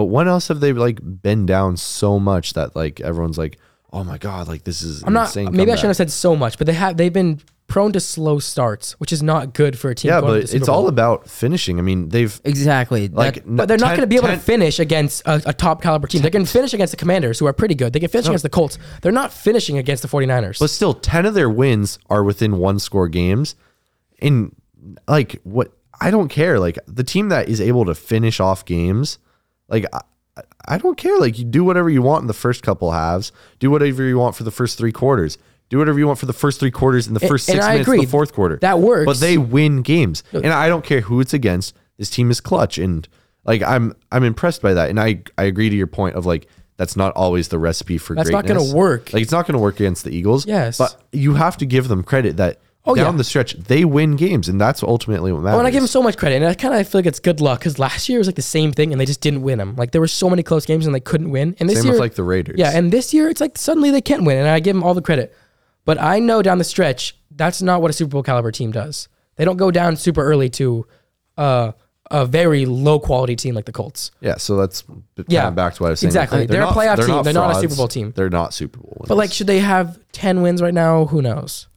But when else have they like been down so much that like everyone's like, oh my god, like this is I'm not. insane. Maybe I shouldn't have said so much, but they have. They've been prone to slow starts, which is not good for a team. Yeah, going to but the Super it's all about finishing. I mean, they've Exactly. like, That- But they're not going to be able to finish against a, a top caliber team. They can finish against the Commanders, who are pretty good. They can finish against the Colts. They're not finishing against the 49ers. But still, ten of their wins are within one score games. And like what I don't care. Like the team that is able to finish off games, like I, I don't care. Like you do whatever you want in the first couple halves. Do whatever you want for the first three quarters. Do whatever you want for the first three quarters in the first and six I minutes agree. of the fourth quarter. That works. But they win games. And I don't care who it's against. This team is clutch. And like I'm I'm impressed by that. And I I agree to your point of like that's not always the recipe for That's not gonna work. Like it's not going to work against the Eagles. Yes. But you have to give them credit that Oh, down yeah. the stretch they win games, and that's ultimately what matters. Oh, and I give them so much credit, and I kind of feel like it's good luck because last year was like the same thing, and they just didn't win them. Like there were so many close games, and they couldn't win. And this Same year, with like the Raiders. yeah, and this year it's like suddenly they can't win, and I give them all the credit. But I know down the stretch, that's not what a Super Bowl caliber team does. They don't go down super early to uh, a very low quality team like the Colts. yeah. So that's Yeah, back to what I was saying. exactly. They're a playoff team. They're not a. Super Bowl team. They're not Super Bowl. Winners. But like, should they have ten wins right now? Who knows?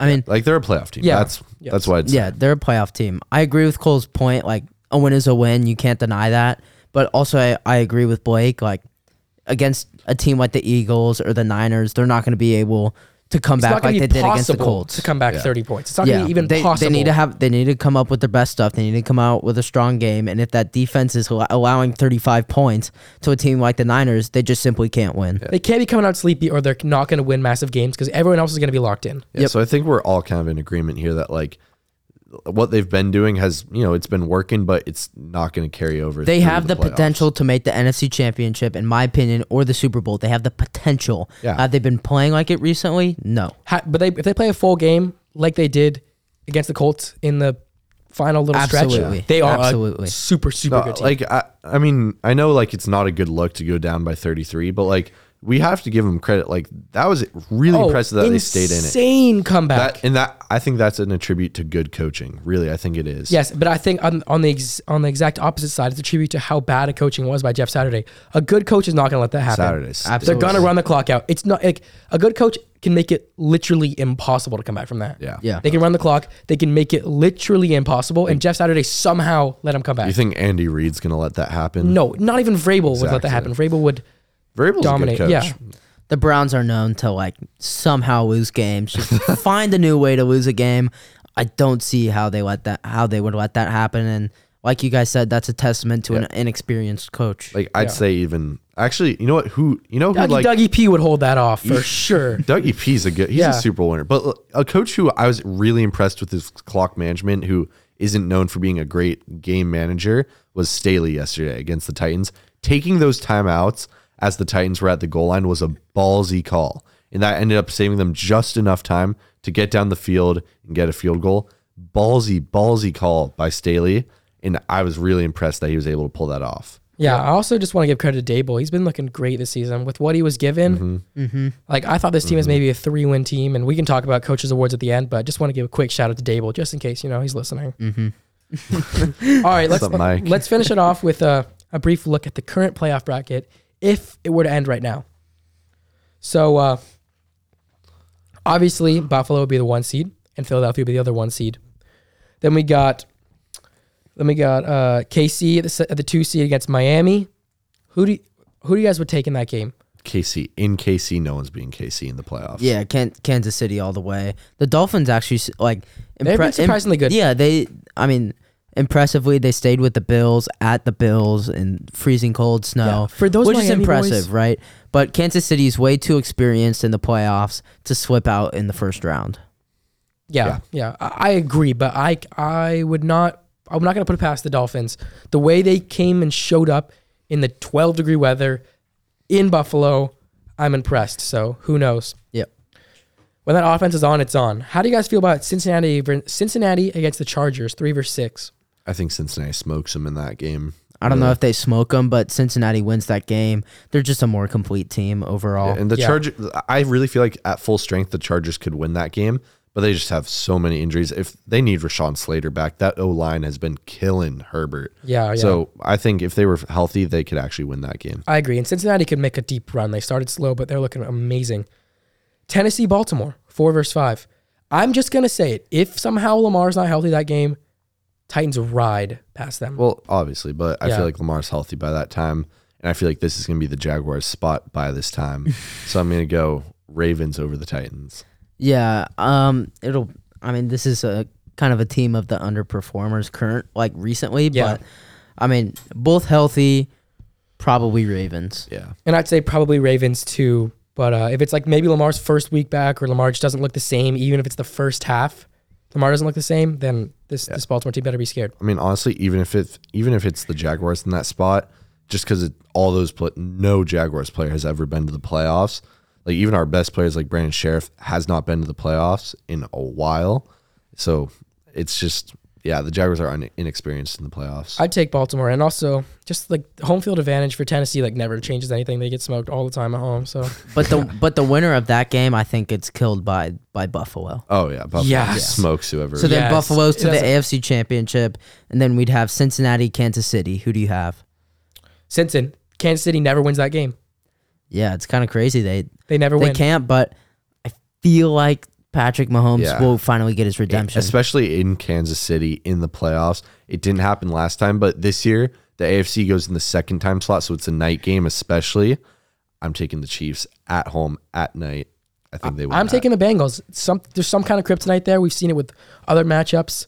I mean, like they're a playoff team. Yeah. That's Yes. that's why it's yeah, they're a playoff team. I agree with Cole's point. Like a win is a win. You can't deny that. But also, I, I agree with Blake. Like against a team like the Eagles or the Niners, they're not going to be able to come It's back like they did against the Colts. to come back Yeah. thirty points. It's not going to be even they, possible. They need to have. They need to come up with their best stuff. They need to come out with a strong game. And if that defense is allowing 35 points to a team like the Niners, they just simply can't win. They can't be coming out sleepy, or they're not going to win massive games because everyone else is going to be locked in. Yeah, So I think we're all kind of in agreement here that like what they've been doing has you know it's been working, but it's not going to carry over. They have the, playoffs. potential to make the NFC Championship, in my opinion, or the Super Bowl. They have the potential. Yeah. Have they been playing like it recently? No. Ha- but they if they play a full game like they did against the Colts in the final little Absolutely. stretch, they are Absolutely. a super super No, good team. like I, I mean, I know like it's not a good look to go down by 33, but like we have to give them credit. Like that was really Oh, impressive that they stayed in it. Insane comeback. That and that I think that's an attribute to good coaching. Really, I think it is. Yes, but I think on, on the ex, on the exact opposite side, it's a tribute to how bad a coaching was by Jeff Saturday. A good coach is not going to let that happen. Saturdays. They're going to run the clock out. It's not like a good coach can make it literally impossible to come back from that. Yeah. Yeah. They can run the clock. They can make it literally impossible. And Jeff Saturday somehow let him come back. You think Andy Reid's gonna let that happen? no, not even Vrabel would let that happen. Exactly. Vrabel would. Vrabel's Dominate, a good coach. yeah. The Browns are known to like somehow lose games. Just [laughs] find a new way to lose a game. I don't see how they let that how they would let that happen. And like you guys said, that's a testament to an inexperienced coach. Like I'd Yeah. say even actually, you know what? Who you know who Dougie, like Dougie P would hold that off for [laughs] sure. Dougie P's a good. He's Yeah. a Super Bowl winner, but a coach who I was really impressed with his clock management, who isn't known for being a great game manager, was Staley yesterday against the Titans. Taking those timeouts as the Titans were at the goal line was a ballsy call, and that ended up saving them just enough time to get down the field and get a field goal. Ballsy, ballsy call by Staley, and I was really impressed that he was able to pull that off. Yeah, I also just want to give credit to Daboll. He's been looking great this season with what he was given. Mm-hmm. mm-hmm. Like I thought this team is mm-hmm. maybe a three-win team, and we can talk about coaches awards at the end. But just want to give a quick shout out to Daboll, just in case you know he's listening. Mm-hmm. [laughs] All right, let's What's up, let's finish it off with a, a brief look at the current playoff bracket if it were to end right now. So uh, obviously Buffalo would be the one seed, and Philadelphia would be the other one seed. Then we got then we got uh, KC at the, at the two seed against Miami. Who do you, who do you guys would take in that game? KC in KC, no one's being KC in the playoffs. Yeah, Kan- Kansas City all the way. The Dolphins actually s- like They've been surprisingly good. Yeah, they. I mean, impressively, they stayed with the Bills at the Bills in freezing cold snow. Yeah, for those which is impressive, boys- right? But Kansas City is way too experienced in the playoffs to slip out in the first round. Yeah, yeah, I, I agree, but I I would not. I'm not going to put it past the Dolphins. The way they came and showed up in the 12 degree weather in Buffalo, I'm impressed. So who knows? Yep. When that offense is on, it's on. How do you guys feel about Cincinnati? Cincinnati against the Chargers, three versus six. I think Cincinnati smokes them in that game. I don't know if they smoke them, but Cincinnati wins that game. They're just a more complete team overall. Yeah, and the Yeah. Chargers, I really feel like at full strength, the Chargers could win that game, but they just have so many injuries. If they need Rashawn Slater back, that O line has been killing Herbert. Yeah, yeah. So I think if they were healthy, they could actually win that game. I agree. And Cincinnati could make a deep run. They started slow, but they're looking amazing. Tennessee, Baltimore, four versus five. I'm just gonna say it. If somehow Lamar's not healthy that game, Titans ride past them. Well, obviously, but I Yeah. feel like Lamar's healthy by that time, and I feel like this is going to be the Jaguars' spot by this time. [laughs] so I'm going to go Ravens over the Titans. Yeah, um, it'll. I mean, this is a kind of a team of the underperformers current, like recently. Yeah. But I mean, both healthy, probably Ravens. Yeah. and I'd say probably Ravens too. But uh, if it's like maybe Lamar's first week back, or Lamar just doesn't look the same, even if it's the first half, Lamar doesn't look the same, then this this Baltimore team better be scared. I mean, honestly, even if it even if it's the Jaguars in that spot, just because all those pla no Jaguars player has ever been to the playoffs. Like even our best players, like Brandon Scherff, has not been to the playoffs in a while. So it's just yeah, the Jaguars are un- inexperienced in the playoffs. I'd take Baltimore, and also just like home field advantage for Tennessee, like never changes anything. They get smoked all the time at home. So [laughs] But the but the winner of that game, I think, gets killed by by Buffalo. oh yeah, Buffalo Yes. smokes whoever. So then Yes. Buffalo's to the AFC Championship, and then we'd have Cincinnati, Kansas City. Who do you have? Simpson, Kansas City never wins that game. Yeah, it's kind of crazy. They They never they win. can't, but I feel like Patrick Mahomes Yeah. will finally get his redemption. especially in Kansas City in the playoffs. It didn't happen last time, but this year the AFC goes in the second time slot, so it's a night game. Especially, I'm taking the Chiefs at home at night. I think they. Win I'm that. taking the Bengals. Some there's some kind of kryptonite there. We've seen it with other matchups.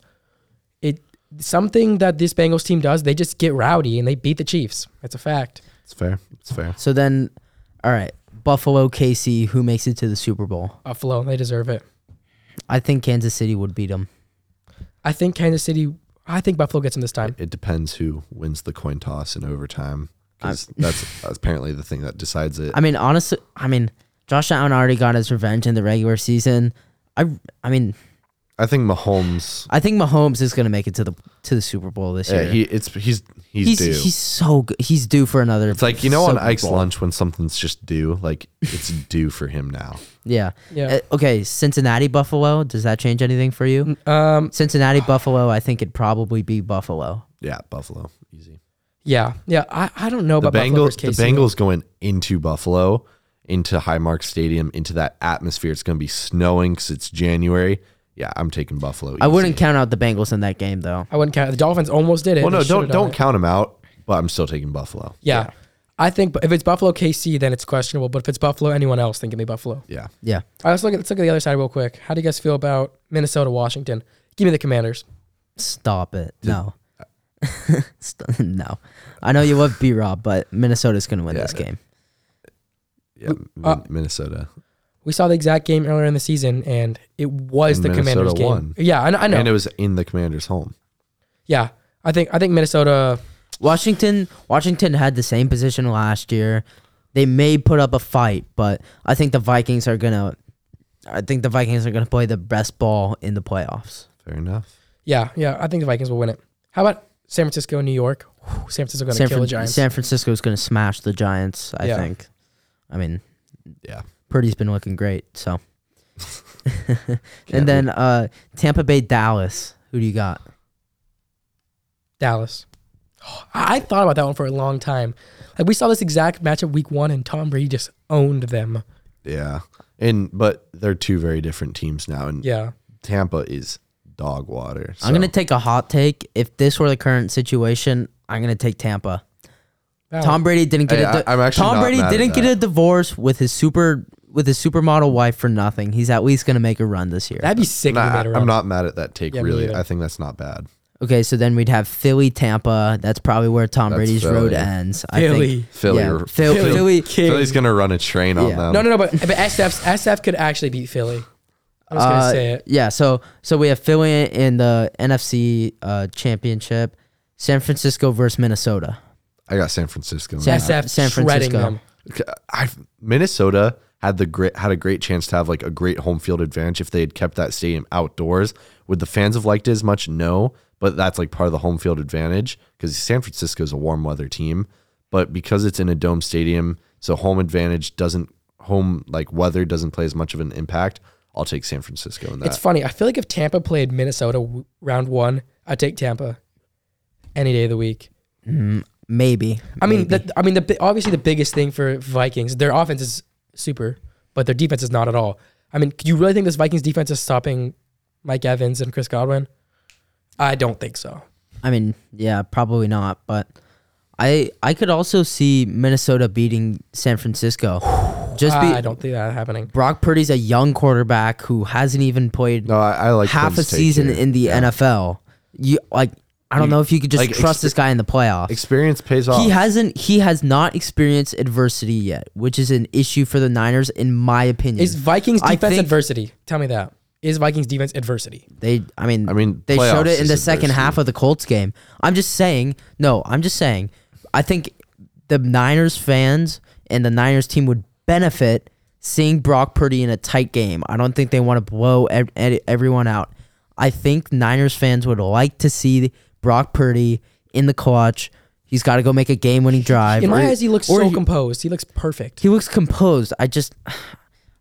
It something that this Bengals team does. They just get rowdy and they beat the Chiefs. That's a fact. It's fair. It's fair. So then, all right, Buffalo, KC, who makes it to the Super Bowl? Buffalo, they deserve it. I think Kansas City would beat them. I think Kansas City. I think Buffalo gets them this time. It depends who wins the coin toss in overtime, because that's apparently the thing that decides it. I mean, honestly, I mean, Josh Allen already got his revenge in the regular season. I, I mean, I think Mahomes. I think Mahomes is going to make it to the to the Super Bowl this Yeah, year. he it's he's he's, he's due. he's so good. He's due for another. it's like you know on Super Ike's Bowl. lunch when something's just due, like it's [laughs] due for him now. Yeah. Yeah. Uh, okay, Cincinnati Buffalo. Does that change anything for you? Um. Cincinnati Buffalo. I think it'd probably be Buffalo. Yeah, Buffalo, easy. Yeah. Yeah. I, I don't know the about Buffalo Bengals, versus the KC. Bengals going into Buffalo, into Highmark Stadium, into that atmosphere. It's going to be snowing because it's January. Yeah, I'm taking Buffalo. I easy. wouldn't count out the Bengals in that game though. I wouldn't count. The Dolphins almost did it. Well, They no, should've don't done don't it. count them out. But I'm still taking Buffalo. Yeah. I think if it's Buffalo KC, then it's questionable. But if it's Buffalo, anyone else, then give me Buffalo. Yeah, Yeah. All right, let's look at let's look at the other side real quick. How do you guys feel about Minnesota Washington? Give me the Commanders. Stop it. No. [laughs] St- no. I know you love B Rob, but Minnesota's going to win Yeah. this game. Yeah, Uh, Minnesota. We saw the exact game earlier in the season, and it was And the Commanders game. won. Yeah, I know. I know. And it was in the Commanders' home. yeah, I think I think Minnesota. Washington Washington had the same position last year. They may put up a fight, but I think the Vikings are going to I think the Vikings are going to play the best ball in the playoffs. Fair enough. Yeah, yeah, I think the Vikings will win it. How about San Francisco and New York? Whew, San Francisco going to San, kill Fran- the Giants. San Francisco is going to smash the Giants, I Yeah. think. I mean, Yeah. Purdy's been looking great, so. [laughs] And then uh, Tampa Bay Dallas. Who do you got? Dallas. I I thought about that one for a long time. Like we saw this exact matchup week one, and Tom Brady just owned them. Yeah. And but they're two very different teams now, and Yeah, Tampa is dog water. I'm going to take a hot take. If this were the current situation, I'm going to take Tampa. Wow. Tom Brady didn't get Hey, a di- I- I'm actually Tom not Brady mad at didn't get that. a divorce with his super with his supermodel wife for nothing. He's at least going to make a run this year. That'd be sick. if he Nah, made a run. I'm not mad at that take. Yeah, me really, either. I think that's not bad. Okay, so then we'd have Philly, Tampa. That's probably where Tom That's Brady's Philly. road ends. I Philly. think. Philly, Yeah, or- Phil- Philly. Philly. King. Philly's gonna run a train on Yeah. them. No, no, no. But but SF's SF could actually beat Philly. I'm just gonna Uh, say it. Yeah, so so we have Philly in the NFC uh, championship, San Francisco versus Minnesota. I got San Francisco. in San- that. SF San shredding Francisco. them. I Minnesota had the great had a great chance to have like a great home field advantage if they had kept that stadium outdoors. Would the fans have liked it as much? No, but that's like part of the home field advantage because San Francisco is a warm weather team, but because it's in a dome stadium, so home advantage doesn't home like weather doesn't play as much of an impact. I'll take San Francisco in that. It's funny. I feel like if Tampa played Minnesota w- round one, I'd take Tampa any day of the week. Mm, maybe. I mean, maybe. the, I mean, the obviously the biggest thing for Vikings, their offense is super, but their defense is not at all. I mean, do you really think this Vikings defense is stopping Mike Evans and Chris Godwin? I don't think so. I mean, yeah, probably not. But I I could also see Minnesota beating San Francisco. [sighs] Just be I don't think that happening. Brock Purdy's a young quarterback who hasn't even played no, I, I like half a Quinn's take season here. in the Yeah. NFL. You like I don't You- know if you could just like, trust expe- this guy in the playoffs. Experience pays off. He hasn't he has not experienced adversity yet, which is an issue for the Niners in my opinion. Is Vikings I defense think- adversity? Tell me that. Is Vikings defense adversity? They, I mean, I mean, they showed it in the is second adversity. half of the Colts game. I'm just saying, no, I'm just saying, I think the Niners fans and the Niners team would benefit seeing Brock Purdy in a tight game. I don't think they want to blow ev- ed- everyone out. I think Niners fans would like to see Brock Purdy in the clutch. He's got to go make a game-winning drive. In my or- eyes, he looks so he- composed. He looks perfect. he looks composed. I just,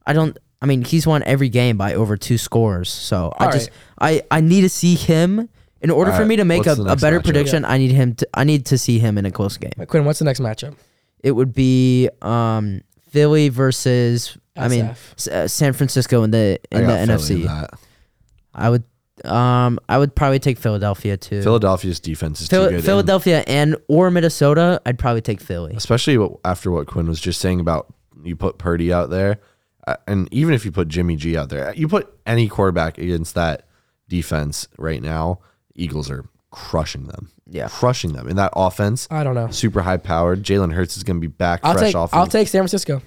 I don't. I mean, he's won every game by over two scores. So I All just, I, I need to see him in order All for right, me to make a, a better matchup? prediction. I need him to, I need to see him in a close game. Quinn, what's the next matchup? It would be um Philly versus, I mean, S- uh, San Francisco in the I in the Philly NFC. that. I would, um, I would probably take Philadelphia too. Philadelphia's defense is Phil- too good. Philadelphia and or Minnesota. I'd probably take Philly. especially what, after what Quinn was just saying about you put Purdy out there, uh, and even if you put Jimmy G out there, you put any quarterback against that defense right now, Eagles are crushing them. Yeah. crushing them in that offense. I don't know. Super high powered. Jalen Hurts is going to be back I'll fresh take. off. I'll of- take San Francisco.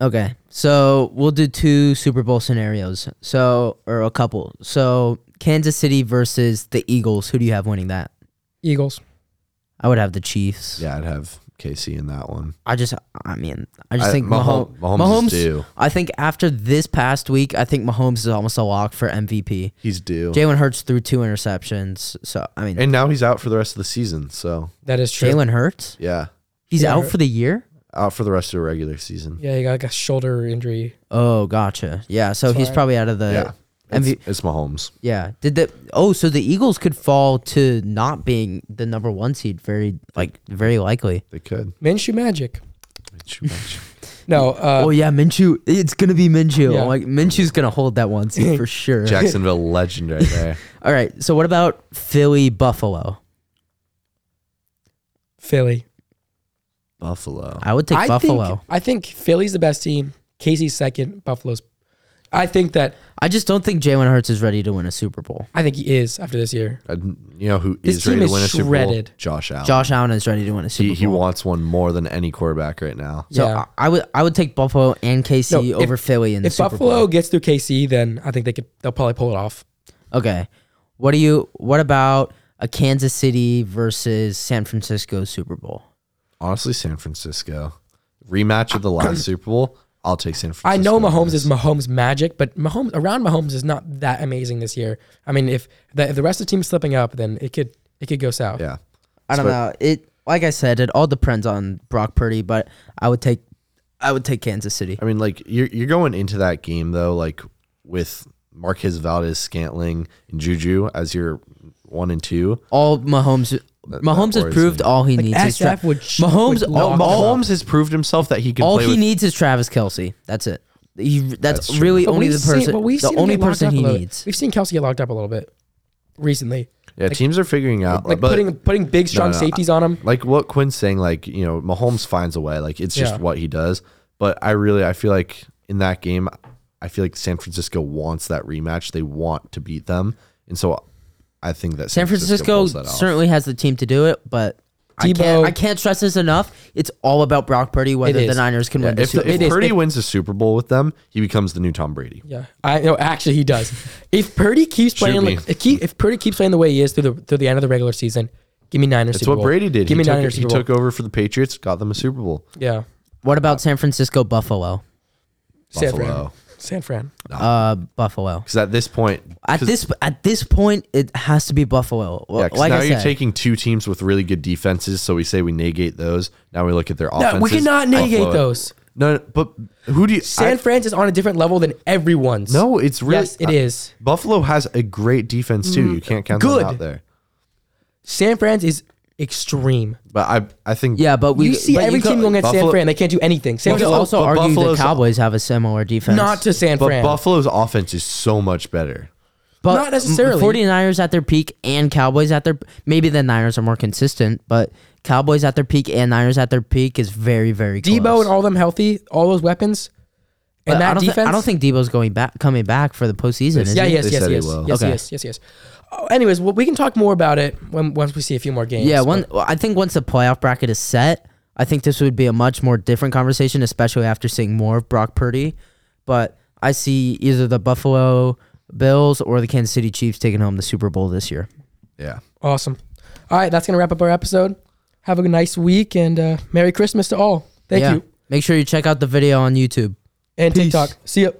Okay, so we'll do two Super Bowl scenarios. So, or a couple. So, Kansas City versus the Eagles. Who do you have winning that? Eagles. I would have the Chiefs. Yeah, I'd have KC in that one. I just, I mean, I just I- think Mahom- Mahomes. Mahomes Mahomes. is due. I think after this past week, I think Mahomes is almost a lock for MVP. He's due. Jalen Hurts threw two interceptions. So, I mean, and now he's out for the rest of the season. So That is true. Jalen Hurts, yeah, he's Yeah, out Hurt- for the year. out for the rest of the regular season. Yeah, he got like a shoulder injury. Oh, gotcha. Yeah, so That's he's fine. probably out of the. yeah, it's, MV it's Mahomes. Yeah. Did the oh so the Eagles could fall to not being the number one seed very like very likely. They could. Minshew magic. [laughs] No. Uh, oh yeah, Minshew. It's gonna be Minshew. Yeah. Like Minshew's gonna hold that one seed for [laughs] sure. Jacksonville legend right [laughs] there. All right. So what about Philly Buffalo? Philly. Buffalo. I would take I Buffalo. Think, I think Philly's the best team. KC's second. Buffalo's. I think that I just don't think Jalen Hurts is ready to win a Super Bowl. I think he is after this year. Uh, you know who This is ready team to win is a Super Bowl? Josh Allen. Josh Allen is ready to win a Super he, Bowl. he wants one more than any quarterback right now. So Yeah. I, I would I would take Buffalo and KC No, if- over Philly in the If Super Buffalo Bowl. gets through KC, then I think they could. They'll probably pull it off. Okay. What do you what about a Kansas City versus San Francisco Super Bowl? Honestly, San Francisco rematch of the last [coughs] Super Bowl. I'll take San Francisco. I know Mahomes is Mahomes magic, but Mahomes around Mahomes is not that amazing this year. I mean, if the, if the rest of the team's slipping up, then it could it could go south. Yeah, I don't So- know. It like I said, it all depends on Brock Purdy, but I would take I would take Kansas City. I mean, like you're you're going into that game though, like with Marquez Valdes, Scantling, and Juju as your one and two. All Mahomes Mahomes has proved me. all he Like needs is SF Tra- would sh- Mahomes. would all, lock Mahomes has proved himself that he can all play he with. needs is Travis Kelce. That's it. He, that's, That's true. really But only we've the seen- person. but we've the seen him only get locked person up a he little- needs. We've seen Kelsey get locked up a little bit recently, yeah, teams are figuring out, like but putting putting big strong no, safeties on him. like what Quinn's saying, like you know, Mahomes finds a way. Like it's just Yeah. what he does. But I really, I feel like in that game, I feel like San Francisco wants that rematch. They want to beat them, and so I think that San Francisco pulls that off. certainly has the team to do it, but I Tebow- can't, I can't stress this enough. It's all about Brock Purdy whether It the is. Niners can Yeah, win the if, Super if It is. Purdy If- wins the Super Bowl with them, he becomes the new Tom Brady. Yeah, I know. Actually, he does. If Purdy keeps playing me. like if, he, if Purdy keeps playing the way he is through the through the end of the regular season, give me Niners. That's Super what Bowl. Brady did. Give he me took, Niners he Super Bowl. took over for the Patriots, got them a Super Bowl. Yeah, What about San Francisco Buffalo? San Fran. Buffalo. San Fran. Uh, Buffalo. Because at this point, At 'cause- this at this point, it has to be Buffalo. Well, yeah, 'cause like now I you're said, taking two teams with really good defenses. So we say we negate those. Now we look at their No, offenses. we cannot negate Buffalo- those. No, no, but who do you? San I- Fran is on a different level than everyone's. no, it's really. yes, it is. Buffalo has a great defense too. You can't count good. them out there. San Fran's is extreme. But I, I think. yeah, but we you see but every go- team going against San Buffalo- Fran. They can't do anything. San You could Fran, also but argue the Buffalo's- Cowboys have a similar defense. not to San But Fran. Buffalo's offense is so much better. but not necessarily. 49ers at their peak and Cowboys at their maybe the Niners are more consistent, but Cowboys at their peak and Niners at their peak is very very close. Deebo and all them healthy, all those weapons, But and I that don't thi- defense. I don't think Deebo's going back coming back for the postseason. Is Yeah, he? yes, They yes, said he yes, will. yes, Okay. yes, yes, yes. Oh, anyways, well, we can talk more about it when once we see a few more games. Yeah, one. well, I think once the playoff bracket is set, I think this would be a much more different conversation, especially after seeing more of Brock Purdy. But I see either the Buffalo Bills or the Kansas City Chiefs taking home the Super Bowl this year. Yeah. Awesome. All right, that's gonna wrap up our episode. Have a nice week and uh, Merry Christmas to all. Thank Yeah. you Make sure you check out the video on YouTube. and Peace. TikTok. See ya.